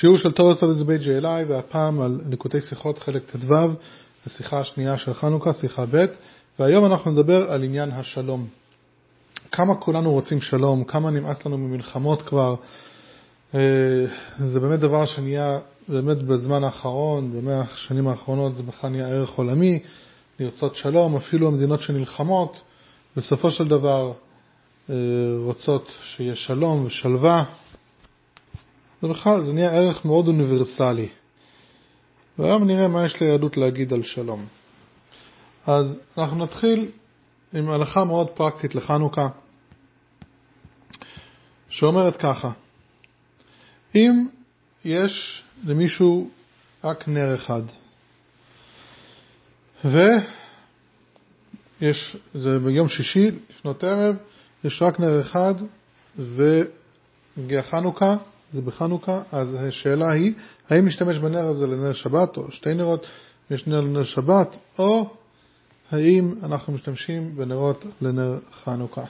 שיעור של תורס על בית ג'אלי, והפעם על נקודי שיחות חלק ט"ו, השיחה השנייה של חנוכה, שיחה ב', והיום אנחנו נדבר על עניין השלום. כמה כולנו רוצים שלום, כמה נמאס לנו ממלחמות כבר. אה, זה באמת דבר שנהיה, באמת בזמן האחרון, במאה השנים האחרונות, זה בכלל נהיה ערך עולמי, לרצות שלום, אפילו המדינות שנלחמות, בסופו של דבר אה, רוצות שיהיה שלום ושלווה. זה בכלל, זה נהיה ערך מאוד אוניברסלי. והיום נראה מה יש ליהדות להגיד על שלום. אז אנחנו נתחיל עם הלכה מאוד פרקטית לחנוכה, שאומרת ככה: אם יש למישהו רק נר אחד, ויש, זה ביום שישי לפנות ערב, יש רק נר אחד, ומגיע חנוכה, זה בחנוכה, אז השאלה היא, האם נשתמש בנר הזה לנר שבת, או שתי נרות, יש נר לנר שבת, או האם אנחנו משתמשים בנרות לנר חנוכה.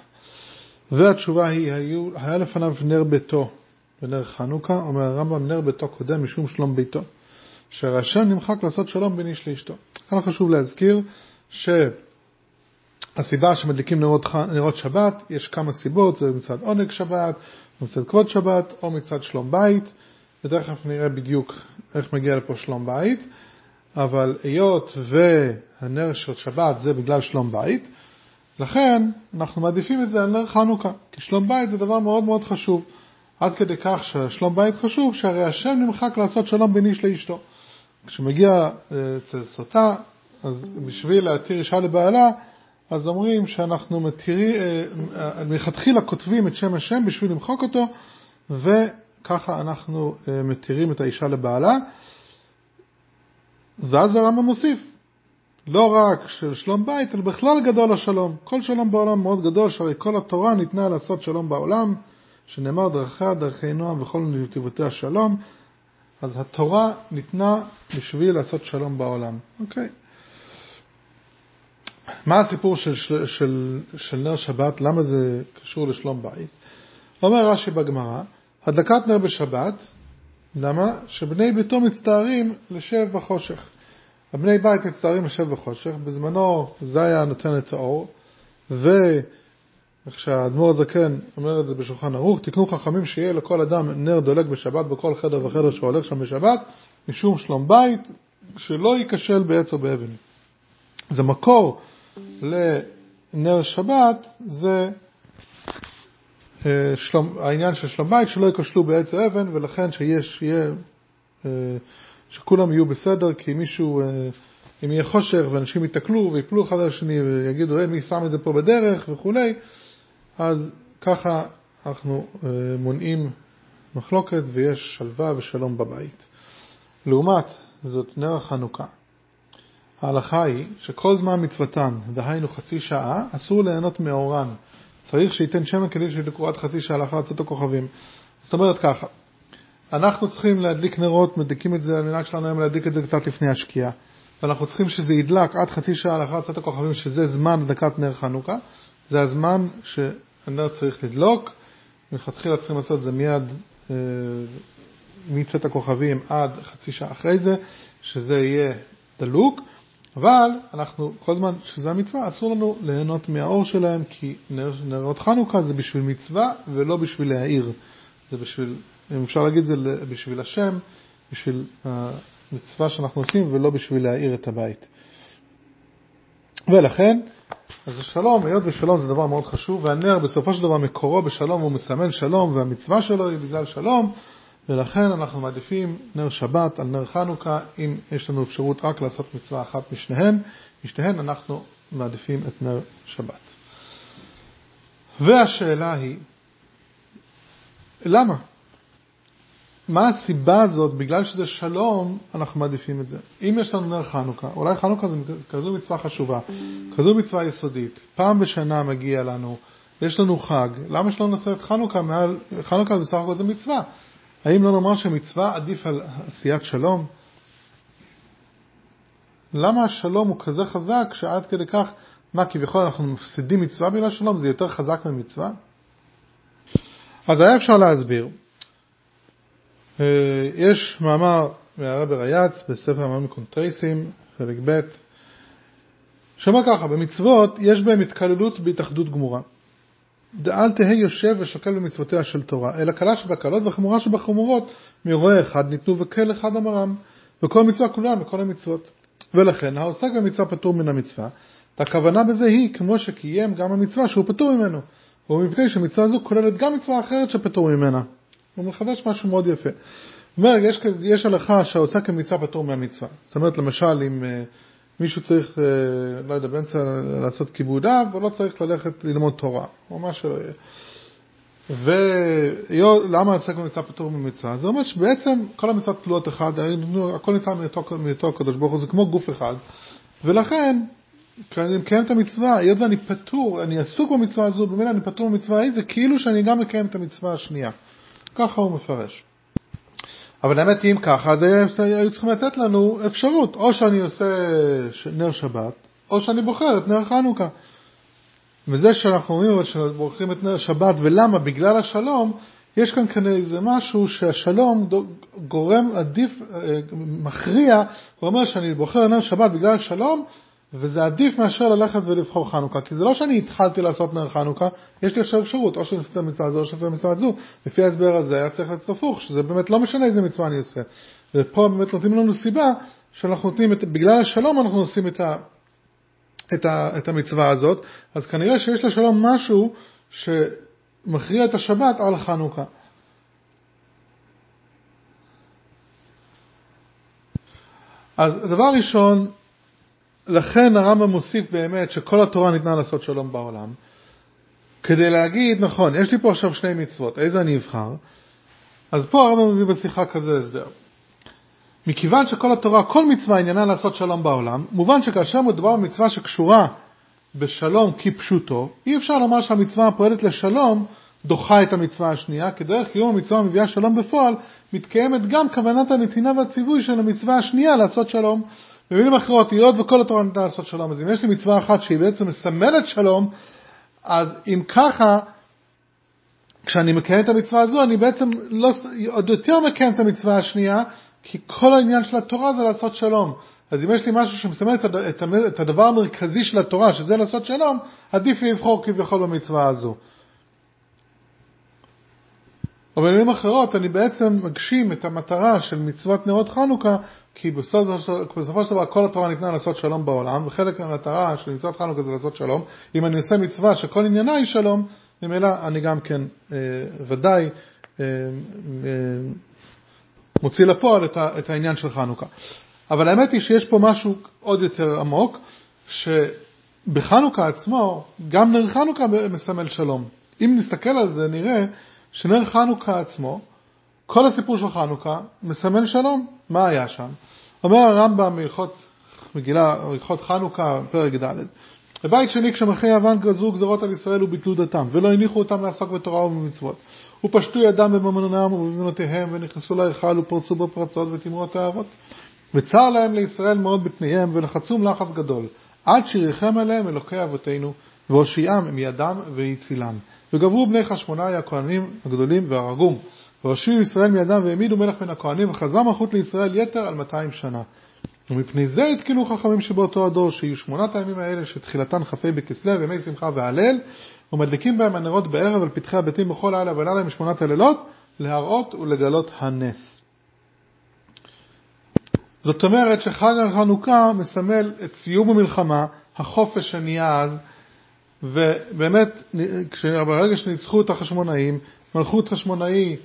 והתשובה היא, היו, היה לפניו נר ביתו בנר חנוכה, אומר הרמב"ם, נר ביתו קודם משום שלום ביתו, שהשם נמחק לעשות שלום בין איש לאשתו. כאן חשוב להזכיר שהסיבה שמדליקים נרות, נרות שבת, יש כמה סיבות, זה מצד עונג שבת, מצד כבוד שבת או מצד שלום בית, ותכף נראה בדיוק איך מגיע לפה שלום בית, אבל היות והנר של שבת זה בגלל שלום בית, לכן אנחנו מעדיפים את זה על נר חנוכה, כי שלום בית זה דבר מאוד מאוד חשוב, עד כדי כך ששלום בית חשוב, שהרי השם נמחק לעשות שלום בין איש לאשתו. כשמגיע אה, אצל סוטה, אז בשביל להתיר אישה לבעלה, אז אומרים שאנחנו מתירים, אה, אה, מלכתחילה כותבים את שם השם בשביל למחוק אותו, וככה אנחנו אה, מתירים את האישה לבעלה. ואז הרמב"ם מוסיף, לא רק של שלום בית, אלא בכלל גדול השלום. כל שלום בעולם מאוד גדול, שהרי כל התורה ניתנה לעשות שלום בעולם, שנאמר דרכיה דרכי נועם וכל נתיבותיה שלום, אז התורה ניתנה בשביל לעשות שלום בעולם. אוקיי? Okay. מה הסיפור של, של, של, של נר שבת? למה זה קשור לשלום בית? אומר רש"י בגמרא, הדלקת נר בשבת, למה? שבני ביתו מצטערים לשב בחושך. הבני בית מצטערים לשב בחושך, בזמנו זה היה נותן את האור, ואיך שהאדמו"ר הזקן אומר את זה בשולחן ערוך, תקנו חכמים שיהיה לכל אדם נר דולק בשבת בכל חדר וחדר שהולך שם בשבת, משום שלום בית, שלא ייכשל בעץ או באבן. זה מקור לנר שבת זה אה, שלום, העניין של שלום בית, שלא יקשלו בעץ האבן, ולכן שיש, שיהיה, אה, שכולם יהיו בסדר, כי מישהו, אה, אם יהיה חושך ואנשים ייתקלו ויפלו אחד על השני ויגידו, מי שם את זה פה בדרך וכולי, אז ככה אנחנו מונעים מחלוקת ויש שלווה ושלום בבית. לעומת זאת נר החנוכה. ההלכה היא שכל זמן מצוותן, דהיינו חצי שעה, אסור ליהנות מאורן. צריך שייתן שמן כלים שידלקו עד חצי שעה לאחר יצאת הכוכבים. זאת אומרת ככה, אנחנו צריכים להדליק נרות, מדליקים את זה, המנהג שלנו היום להדליק את זה קצת לפני השקיעה. ואנחנו צריכים שזה ידלק עד חצי שעה לאחר יצאת הכוכבים, שזה זמן הדלקת נר חנוכה. זה הזמן שהנר צריך לדלוק. מלכתחילה צריכים לעשות את זה מיד אה, מצאת הכוכבים עד חצי שעה אחרי זה, שזה יהיה דלוק. אבל אנחנו, כל זמן שזה המצווה, אסור לנו ליהנות מהאור שלהם, כי נר, נרות חנוכה זה בשביל מצווה ולא בשביל להעיר. זה בשביל, אם אפשר להגיד זה בשביל השם, בשביל המצווה שאנחנו עושים ולא בשביל להעיר את הבית. ולכן, אז שלום, היות ושלום זה דבר מאוד חשוב, והנר בסופו של דבר מקורו בשלום, הוא מסמל שלום, והמצווה שלו היא בגלל שלום, ולכן אנחנו מעדיפים נר שבת על נר חנוכה, אם יש לנו אפשרות רק לעשות מצווה אחת משניהם, משניהם אנחנו מעדיפים את נר שבת. והשאלה היא, למה? מה הסיבה הזאת, בגלל שזה שלום, אנחנו מעדיפים את זה. אם יש לנו נר חנוכה, אולי חנוכה זה כזו מצווה חשובה, כזו מצווה יסודית, פעם בשנה מגיע לנו, יש לנו חג, למה שלא נעשה את חנוכה מעל, חנוכה בסך הכל זה מצווה. האם לא נאמר שמצווה עדיף על עשיית שלום? למה השלום הוא כזה חזק שעד כדי כך, מה כביכול אנחנו מפסידים מצווה בגלל שלום? זה יותר חזק ממצווה? אז היה אפשר להסביר אה, יש מאמר מהרבי ריאץ בספר המאמרים קונטרייסים, חלק ב', שאומר ככה, במצוות יש בהם התקללות בהתאחדות גמורה. דאל תהא יושב ושוקל במצוותיה של תורה, אלא קלה שבקלות וחמורה שבחמורות, מרועה אחד ניתנו וקל אחד אמרם, וכל מצווה כולן וכל המצוות. ולכן העוסק במצווה פטור מן המצווה, והכוונה בזה היא כמו שקיים גם המצווה שהוא פטור ממנו, ומפני שמצווה זו כוללת גם מצווה אחרת שפטור ממנה. הוא מחדש משהו מאוד יפה. זאת אומרת, יש, יש הלכה שהעוסק במצווה פטור מהמצווה. זאת אומרת, למשל, אם uh, מישהו צריך, uh, לא יודע, באמצע לעשות כיבוד אב, הוא לא צריך ללכת ללמוד תורה, או מה שלא יהיה. ולמה עוסק במצווה פטור ממצווה? זה אומר שבעצם כל המצוות תלויות אחד, הכל ניתן מאותו הקדוש ברוך הוא, זה כמו גוף אחד, ולכן כשאני מקיים את המצווה, היות ואני פטור, אני עסוק במצווה הזו, במילא אני פטור במצווה ההיא, זה כאילו שאני גם מקיים את המצווה השנייה. ככה הוא מפרש. אבל האמת היא אם ככה, אז היו צריכים לתת לנו אפשרות, או שאני עושה נר שבת, או שאני בוחר את נר חנוכה. וזה שאנחנו אומרים שבוחרים את נר שבת, ולמה? בגלל השלום, יש כאן כנראה איזה משהו שהשלום גורם עדיף, אה, מכריע, הוא אומר שאני בוחר נר שבת בגלל השלום, וזה עדיף מאשר ללכת ולבחור חנוכה, כי זה לא שאני התחלתי לעשות נר חנוכה, יש לי עכשיו אפשרות, או שאני עושה את המצווה הזו או שאני עושה את המצווה הזו, לפי ההסבר הזה היה צריך לצאת הפוך, שזה באמת לא משנה איזה מצווה אני עושה. ופה באמת נותנים לנו סיבה שאנחנו נותנים, את, בגלל השלום אנחנו עושים את, ה, את, ה, את המצווה הזאת, אז כנראה שיש לשלום משהו שמכריע את השבת על חנוכה. אז דבר ראשון, לכן הרמב"ם מוסיף באמת שכל התורה ניתנה לעשות שלום בעולם, כדי להגיד, נכון, יש לי פה עכשיו שני מצוות, איזה אני אבחר? אז פה הרמב"ם מביא בשיחה כזה הסבר. מכיוון שכל התורה, כל מצווה עניינה לעשות שלום בעולם, מובן שכאשר מדובר במצווה שקשורה בשלום כפשוטו, אי אפשר לומר שהמצווה הפועלת לשלום דוחה את המצווה השנייה, כי דרך קיום המצווה המביאה שלום בפועל, מתקיימת גם כוונת הנתינה והציווי של המצווה השנייה לעשות שלום. במילים אחרות, היות וכל התורה ניתנה לעשות שלום, אז אם יש לי מצווה אחת שהיא בעצם מסמלת שלום, אז אם ככה, כשאני מקיים את המצווה הזו, אני בעצם לא, עוד יותר מקיים את המצווה השנייה, כי כל העניין של התורה זה לעשות שלום. אז אם יש לי משהו שמסמל את, את, את הדבר המרכזי של התורה, שזה לעשות שלום, עדיף לי לבחור כביכול במצווה הזו. או במילים אחרות, אני בעצם מגשים את המטרה של מצוות נרות חנוכה, כי בסופו של דבר כל התורה ניתנה לעשות שלום בעולם, וחלק מהמטרה של מצוות חנוכה זה לעשות שלום. אם אני עושה מצווה שכל עניינה היא שלום, ממילא אני גם כן אה, ודאי אה, אה, מוציא לפועל את, ה, את העניין של חנוכה. אבל האמת היא שיש פה משהו עוד יותר עמוק, שבחנוכה עצמו, גם נר חנוכה מסמל שלום. אם נסתכל על זה, נראה שנר חנוכה עצמו, כל הסיפור של חנוכה מסמל שלום. מה היה שם? אומר הרמב"ם בהלכות מגילה, הלכות חנוכה, פרק ד' בבית שני כשמלכי יוון גזרו גזרות על ישראל וביטלו דתם, ולא הניחו אותם לעסוק בתורה ובמצוות. ופשטו ידם בממונם ובבנותיהם, ונכנסו להיכל ופרצו בפרצות וטימאו את האבות. וצר להם לישראל מאוד בפניהם, ולחצום לחץ גדול, עד שיריחם עליהם אלוקי אבותינו, והושיעם מידם והצילם. וגברו בני חשמונאי הכהנים הגדולים והרגום. והושיעו ישראל מידם והעמידו מלך מן הכהנים, וחזר מלכות לישראל יתר על 200 שנה. ומפני זה התקילו חכמים שבאותו הדור, שיהיו שמונת הימים האלה שתחילתן כ"ה בכסלו, ימי שמחה והלל, ומדליקים בהם הנרות בערב על פתחי הבתים בכל לילה ולילה משמונת הלילות, להראות ולגלות הנס. זאת אומרת שחג החנוכה מסמל את סיום המלחמה, החופש שנהיה אז, ובאמת, ברגע שניצחו את החשמונאים, מלכות חשמונאי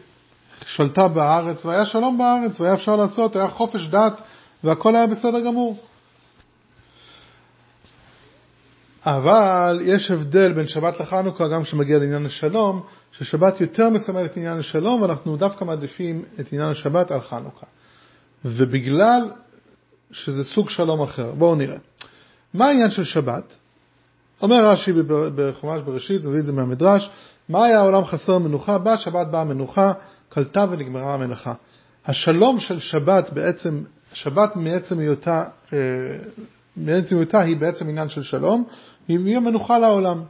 שלטה בארץ, והיה שלום בארץ, והיה אפשר לעשות, היה חופש דת, והכל היה בסדר גמור. אבל יש הבדל בין שבת לחנוכה, גם כשמגיע לעניין השלום, ששבת יותר מסמל את עניין השלום, ואנחנו דווקא מעדיפים את עניין השבת על חנוכה. ובגלל שזה סוג שלום אחר. בואו נראה. מה העניין של שבת? אומר רש"י בחומש בראשית, מביא את זה מהמדרש, מה היה העולם חסר מנוחה? באה שבת באה מנוחה, קלטה ונגמרה המלאכה. השלום של שבת בעצם, שבת מעצם היותה, אה, מעצם היותה היא בעצם עניין של שלום, היא מנוחה לעולם.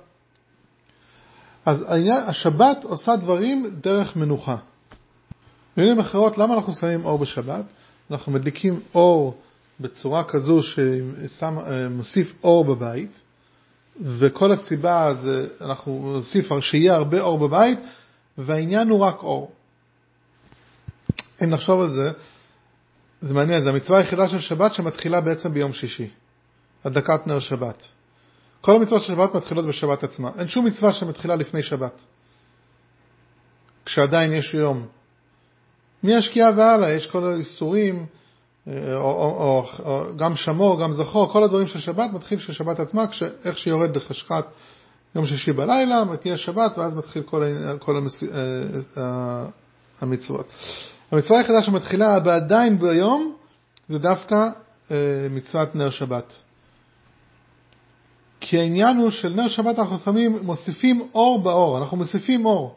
אז העניין, השבת עושה דברים דרך מנוחה. במילים אחרות, למה אנחנו שמים אור בשבת? אנחנו מדליקים אור בצורה כזו שמוסיף אור בבית, וכל הסיבה זה, אנחנו נוסיף שיהיה הרבה אור בבית, והעניין הוא רק אור. אם נחשוב על זה, זה מעניין, זו המצווה היחידה של שבת שמתחילה בעצם ביום שישי, הדקת נר שבת. כל המצוות של שבת מתחילות בשבת עצמה. אין שום מצווה שמתחילה לפני שבת. כשעדיין יש יום. מהשקיעה והלאה יש כל האיסורים, או, או, או, או גם שמור, גם זכור, כל הדברים של שבת מתחיל של שבת עצמה, כש, איך שיורד בחשכת יום שישי בלילה, מגיע שבת ואז מתחיל כל, כל המס, אה, המצוות. המצווה היחידה שמתחילה ועדיין ביום זה דווקא אה, מצוות נר שבת. כי העניין הוא של נר שבת אנחנו שמים, מוסיפים אור באור, אנחנו מוסיפים אור.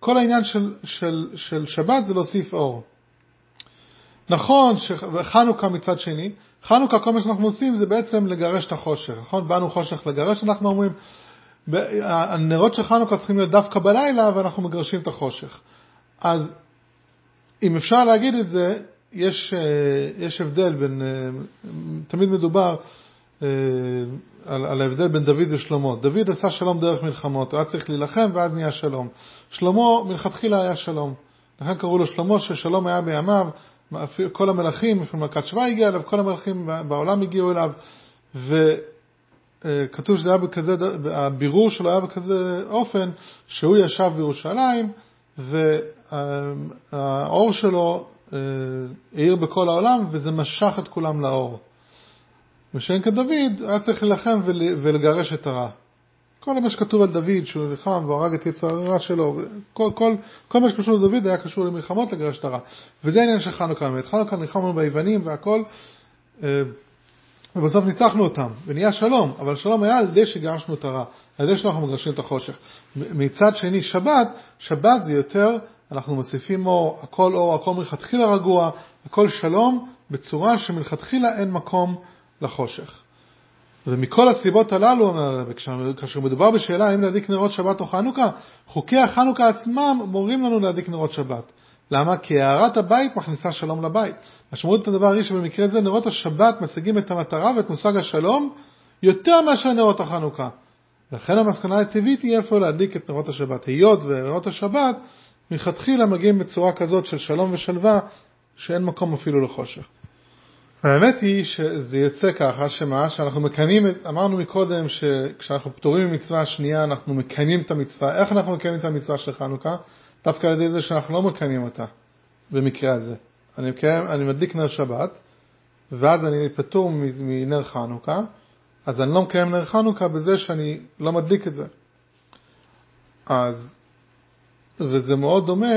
כל העניין של, של, של שבת זה להוסיף אור. נכון שחנוכה מצד שני, חנוכה כל מה שאנחנו עושים זה בעצם לגרש את החושך, נכון? באנו חושך לגרש, אנחנו אומרים, הנרות של חנוכה צריכים להיות דווקא בלילה ואנחנו מגרשים את החושך. אז אם אפשר להגיד את זה, יש, אה, יש הבדל בין, אה, תמיד מדובר אה, על, על ההבדל בין דוד ושלמה. דוד עשה שלום דרך מלחמות, הוא היה צריך להילחם ואז נהיה שלום. שלמה מלכתחילה היה שלום. לכן קראו לו שלמה ששלום היה בימיו, כל המלכים, אפילו מלכת שבא הגיע אליו, כל המלכים בעולם הגיעו אליו, וכתוב שזה היה בכזה, הבירור שלו היה בכזה אופן שהוא ישב בירושלים, והאור שלו אה, האיר בכל העולם, וזה משך את כולם לאור. ושאין כדוד היה צריך להילחם ולגרש את הרע. כל מה שכתוב על דוד, שהוא נלחם והרג את יצר הרע שלו, כל, כל, כל מה שקשור לדוד היה קשור למלחמות לגרש את הרע. וזה העניין של חנוכה באמת. חנוכה נלחמנו ביוונים והכל, אה, ובסוף ניצחנו אותם, ונהיה שלום, אבל שלום היה על ידי שגרשנו את הרע, על ידי שאנחנו מגרשים את החושך. מצד שני, שבת, שבת זה יותר, אנחנו מוסיפים אור, הכל אור, הכל מלכתחילה רגוע, הכל שלום, בצורה שמלכתחילה אין מקום לחושך. ומכל הסיבות הללו, כאשר מדובר בשאלה האם להדליק נרות שבת או חנוכה, חוקי החנוכה עצמם מורים לנו להדליק נרות שבת. למה? כי הארת הבית מכניסה שלום לבית. משמעות הדבר היא שבמקרה זה נרות השבת משיגים את המטרה ואת מושג השלום יותר מאשר נרות החנוכה. לכן המסקנה הטבעית היא איפה להדליק את נרות השבת. היות ונרות השבת מלכתחילה מגיעים בצורה כזאת של שלום ושלווה שאין מקום אפילו לחושך. האמת היא שזה יוצא ככה, שמה, שאנחנו מקיימים, אמרנו מקודם שכשאנחנו פטורים ממצווה השנייה אנחנו מקיימים את המצווה. איך אנחנו מקיימים את המצווה של חנוכה? דווקא על ידי זה שאנחנו לא מקיימים אותה, במקרה הזה. אני, מקיים, אני מדליק נר שבת, ואז אני פטור מנר חנוכה, אז אני לא מקיים נר חנוכה בזה שאני לא מדליק את זה. אז, וזה מאוד דומה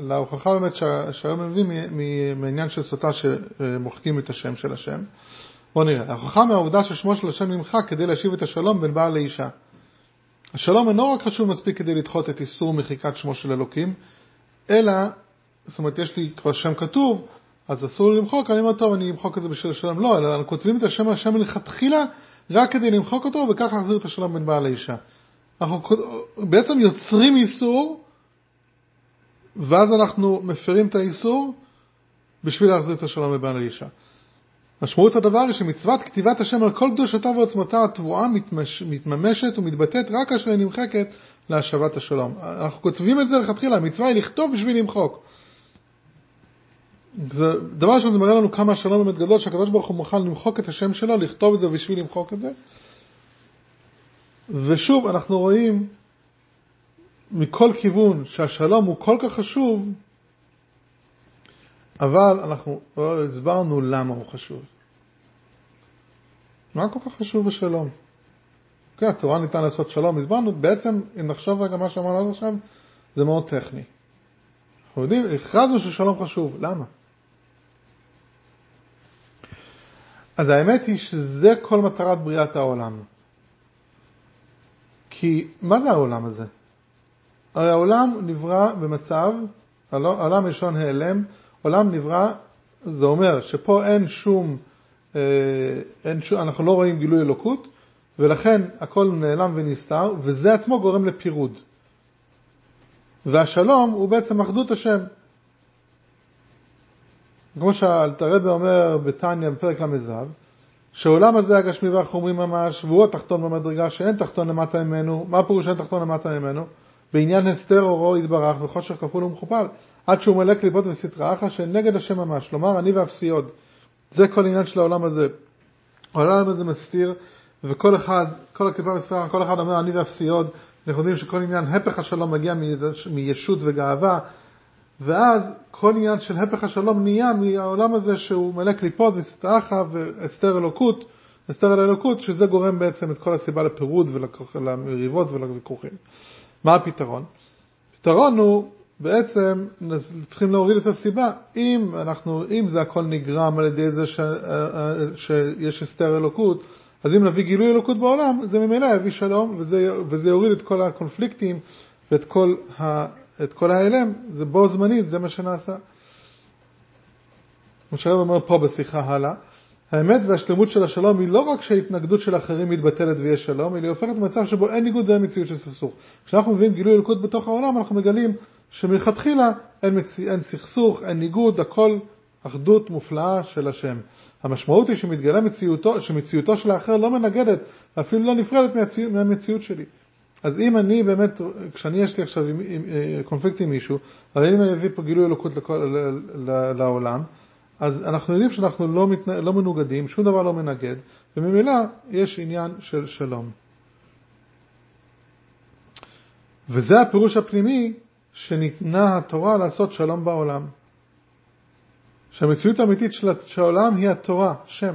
להוכחה באמת שהיום מביא מעניין של סוטה שמוחקים את השם של השם. בואו נראה, ההוכחה מהעובדה ששמו של השם נמחק כדי להשיב את השלום בין בעל לאישה. השלום אינו רק חשוב מספיק כדי לדחות את איסור מחיקת שמו של אלוקים, אלא, זאת אומרת, יש לי כבר שם כתוב, אז אסור לי למחוק, אני אומר, טוב, אני אמחוק את זה בשביל השלום. לא, אלא אנחנו כותבים את השם השם מלכתחילה רק כדי למחוק אותו, וכך להחזיר את השלום בין בעל לאישה. אנחנו בעצם יוצרים איסור ואז אנחנו מפרים את האיסור בשביל להחזיר את השלום לבעל האישה. משמעות הדבר היא שמצוות כתיבת השם על כל קדושתה ועוצמתה התבואה מתמש, מתממשת ומתבטאת רק כאשר היא נמחקת להשבת השלום. אנחנו כותבים את זה לכתחילה, המצווה היא לכתוב בשביל למחוק. זה, דבר ראשון זה מראה לנו כמה השלום באמת גדול, שהקדוש ברוך הוא מוכן למחוק את השם שלו, לכתוב את זה בשביל למחוק את זה. ושוב, אנחנו רואים מכל כיוון שהשלום הוא כל כך חשוב, אבל אנחנו לא הסברנו למה הוא חשוב. מה כל כך חשוב בשלום? כן, התורה ניתן לעשות שלום, הסברנו, בעצם, אם נחשוב רגע מה שאמרנו עד עכשיו, זה מאוד טכני. אנחנו יודעים, הכרזנו ששלום חשוב, למה? אז האמת היא שזה כל מטרת בריאת העולם. כי מה זה העולם הזה? הרי העולם נברא במצב, העולם ראשון העלם, עולם נברא, זה אומר שפה אין שום, אה, אין שום, אנחנו לא רואים גילוי אלוקות, ולכן הכל נעלם ונסתר, וזה עצמו גורם לפירוד. והשלום הוא בעצם אחדות השם. כמו שהרבי אומר בתניא בפרק ל"ו, שהעולם הזה הגשמי והחומרי ממש, והוא התחתון במדרגה שאין תחתון למטה ממנו, מה פירוש אין תחתון למטה ממנו? בעניין הסתר אורו יתברך וחושך כפול ומכופל, עד שהוא מלא קליפות וסטרא אחא שנגד השם ממש, כלומר אני ואפסי עוד. זה כל עניין של העולם הזה. העולם הזה מסתיר, וכל אחד, כל הקליפה וסטרא כל אחד אומר אני ואפסי עוד, אנחנו יודעים שכל עניין הפך השלום מגיע מישות וגאווה, ואז כל עניין של הפך השלום נהיה מהעולם הזה שהוא מלא קליפות וסטרא אחא והסתר אלוקות, הסתר על אלוקות, שזה גורם בעצם את כל הסיבה לפירוד ולמריבות ולוויכוחים. מה הפתרון? הפתרון הוא בעצם צריכים להוריד את הסיבה. אם, אנחנו, אם זה הכל נגרם על ידי זה ש, אה, אה, שיש הסתר אלוקות, אז אם נביא גילוי אלוקות בעולם, זה ממילא יביא שלום, וזה, וזה יוריד את כל הקונפליקטים ואת כל, ה, את כל ההלם, זה בו זמנית, זה מה שנעשה. כמו שהרב אומר פה בשיחה הלאה, האמת והשלמות של השלום היא לא רק שההתנגדות של אחרים מתבטלת ויש שלום, אלא היא הופכת למצב שבו אין ניגוד ואין מציאות של סכסוך. כשאנחנו מביאים גילוי אלוקות בתוך העולם, אנחנו מגלים שמלכתחילה אין, מצ... אין סכסוך, אין ניגוד, הכל אחדות מופלאה של השם. המשמעות היא שמתגלה מציאותו, שמציאותו של האחר לא מנגדת, אפילו לא נפרדת מהצי... מהמציאות שלי. אז אם אני באמת, כשאני יש לי עכשיו עם, עם, אה, קונפליקט עם מישהו, אבל אם אני אביא פה גילוי אלוקות לכל, ל, ל, לעולם, אז אנחנו יודעים שאנחנו לא, מת... לא מנוגדים, שום דבר לא מנגד, וממילא יש עניין של שלום. וזה הפירוש הפנימי שניתנה התורה לעשות שלום בעולם. שהמציאות האמיתית של העולם היא התורה, שם.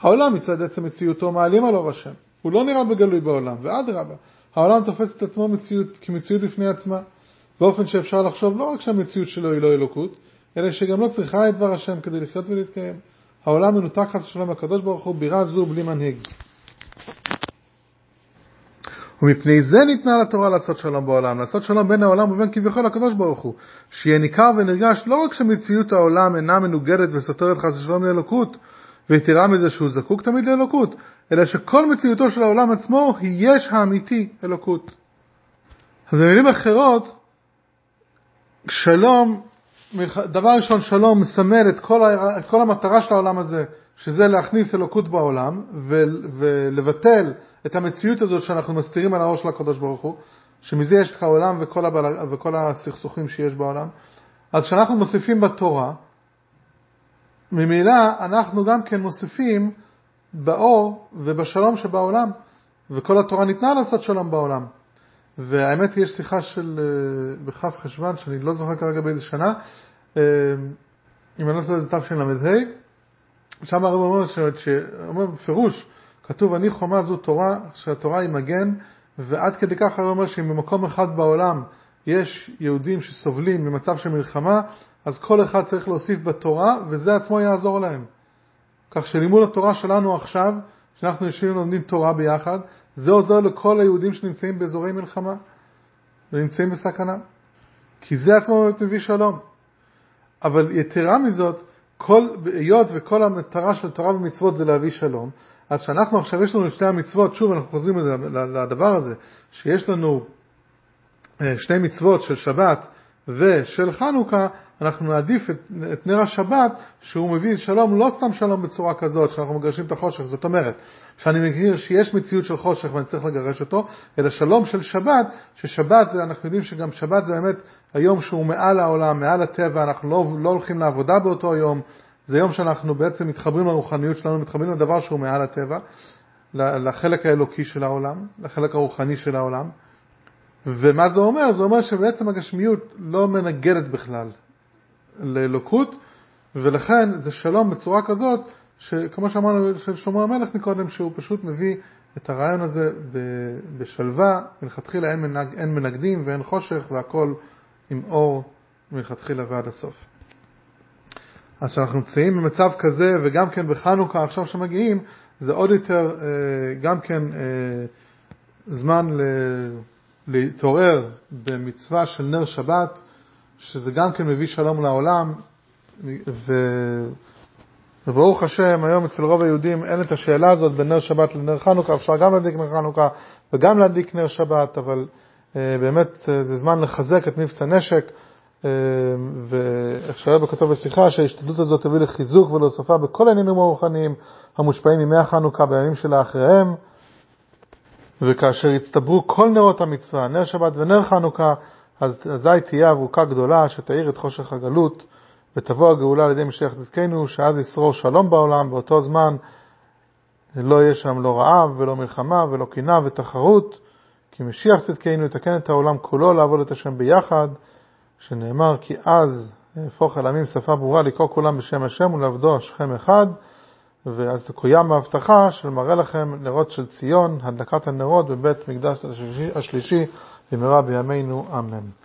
העולם מצד עצם מציאותו מעלים על אור השם. הוא לא נראה בגלוי בעולם, ואדרבה, העולם תופס את עצמו מציאות, כמציאות בפני עצמה, באופן שאפשר לחשוב לא רק שהמציאות שלו היא לא אלוקות, אלא שגם לא צריכה את דבר השם כדי לחיות ולהתקיים. העולם מנותק חס ושלום לקדוש ברוך הוא, בירה זו בלי מנהיג. ומפני זה ניתנה לתורה לעשות שלום בעולם, לעשות שלום בין העולם ובין כביכול הקדוש ברוך הוא, שיהיה ניכר ונרגש לא רק שמציאות העולם אינה מנוגדת וסותרת חס ושלום לאלוקות, ויתרה מזה שהוא זקוק תמיד לאלוקות, אלא שכל מציאותו של העולם עצמו היא יש האמיתי אלוקות. אז במילים אחרות, שלום, דבר ראשון שלום מסמל את כל, ה, את כל המטרה של העולם הזה, שזה להכניס אלוקות בעולם ולבטל את המציאות הזאת שאנחנו מסתירים על האור של הקדוש ברוך הוא, שמזה יש לך עולם וכל, הבל... וכל הסכסוכים שיש בעולם. אז כשאנחנו מוסיפים בתורה, ממילא אנחנו גם כן מוסיפים באור ובשלום שבעולם, וכל התורה ניתנה לעשות שלום בעולם. והאמת היא, יש שיחה של, אה, בכף חשוון, שאני לא זוכר כרגע באיזה שנה, אה, אם אני לא טועה זה תשל"ה, שם הרב אומר, שאומר בפירוש, כתוב אני חומה זו תורה, שהתורה היא מגן, ועד כדי כך הרב אומר שאם במקום אחד בעולם יש יהודים שסובלים ממצב של מלחמה, אז כל אחד צריך להוסיף בתורה, וזה עצמו יעזור להם. כך שלימוד התורה שלנו עכשיו, שאנחנו יושבים ולומדים תורה ביחד, זה עוזר לכל היהודים שנמצאים באזורי מלחמה ונמצאים בסכנה. כי זה עצמו באמת מביא שלום. אבל יתרה מזאת, כל, היות וכל המטרה של תורה ומצוות זה להביא שלום, אז שאנחנו עכשיו יש לנו שתי המצוות, שוב אנחנו חוזרים לדבר הזה, שיש לנו אה, שני מצוות של שבת ושל חנוכה, אנחנו נעדיף את, את נר השבת שהוא מביא שלום, לא סתם שלום בצורה כזאת שאנחנו מגרשים את החושך, זאת אומרת שאני מכיר שיש מציאות של חושך ואני צריך לגרש אותו, אלא שלום של שבת, ששבת זה, אנחנו יודעים שגם שבת זה באמת היום שהוא מעל העולם, מעל הטבע, אנחנו לא, לא הולכים לעבודה באותו יום, זה יום שאנחנו בעצם מתחברים לרוחניות שלנו, מתחברים לדבר שהוא מעל הטבע, לחלק האלוקי של העולם, לחלק הרוחני של העולם. ומה זה אומר? זה אומר שבעצם הגשמיות לא מנגדת בכלל לאלוקות, ולכן זה שלום בצורה כזאת, שכמו שאמרנו של שלמה המלך מקודם, שהוא פשוט מביא את הרעיון הזה בשלווה, מלכתחילה אין, מנג, אין מנגדים ואין חושך והכל עם אור מלכתחילה ועד הסוף. אז כשאנחנו נמצאים במצב כזה, וגם כן בחנוכה עכשיו שמגיעים, זה עוד יותר אה, גם כן אה, זמן להתעורר במצווה של נר שבת, שזה גם כן מביא שלום לעולם, ו... וברוך השם, היום אצל רוב היהודים אין את השאלה הזאת בין נר שבת לנר חנוכה, אפשר גם להדליק נר חנוכה וגם להדליק נר שבת, אבל אה, באמת זה זמן לחזק את מבצע נשק, ואיך שהרבא כותב בשיחה, שההשתדלות הזאת תביא לחיזוק ולהוספה בכל העניינים הרוחניים המושפעים מימי החנוכה בימים שלאחריהם, וכאשר יצטברו כל נרות המצווה, נר שבת ונר חנוכה, אז אזי תהיה אבוקה גדולה שתאיר את חושך הגלות, ותבוא הגאולה על ידי משיח צדקנו, שאז ישרור שלום בעולם, באותו זמן לא יהיה שם לא רעב ולא מלחמה ולא קנאה ותחרות, כי משיח צדקנו יתקן את העולם כולו לעבוד את השם ביחד, שנאמר כי אז יהפוך אל עמים שפה ברורה לקרוא כולם בשם השם ולעבדו השכם אחד, ואז תקוים ההבטחה של מראה לכם נרות של ציון, הדלקת הנרות בבית מקדש השלישי במהרה בימינו אמן.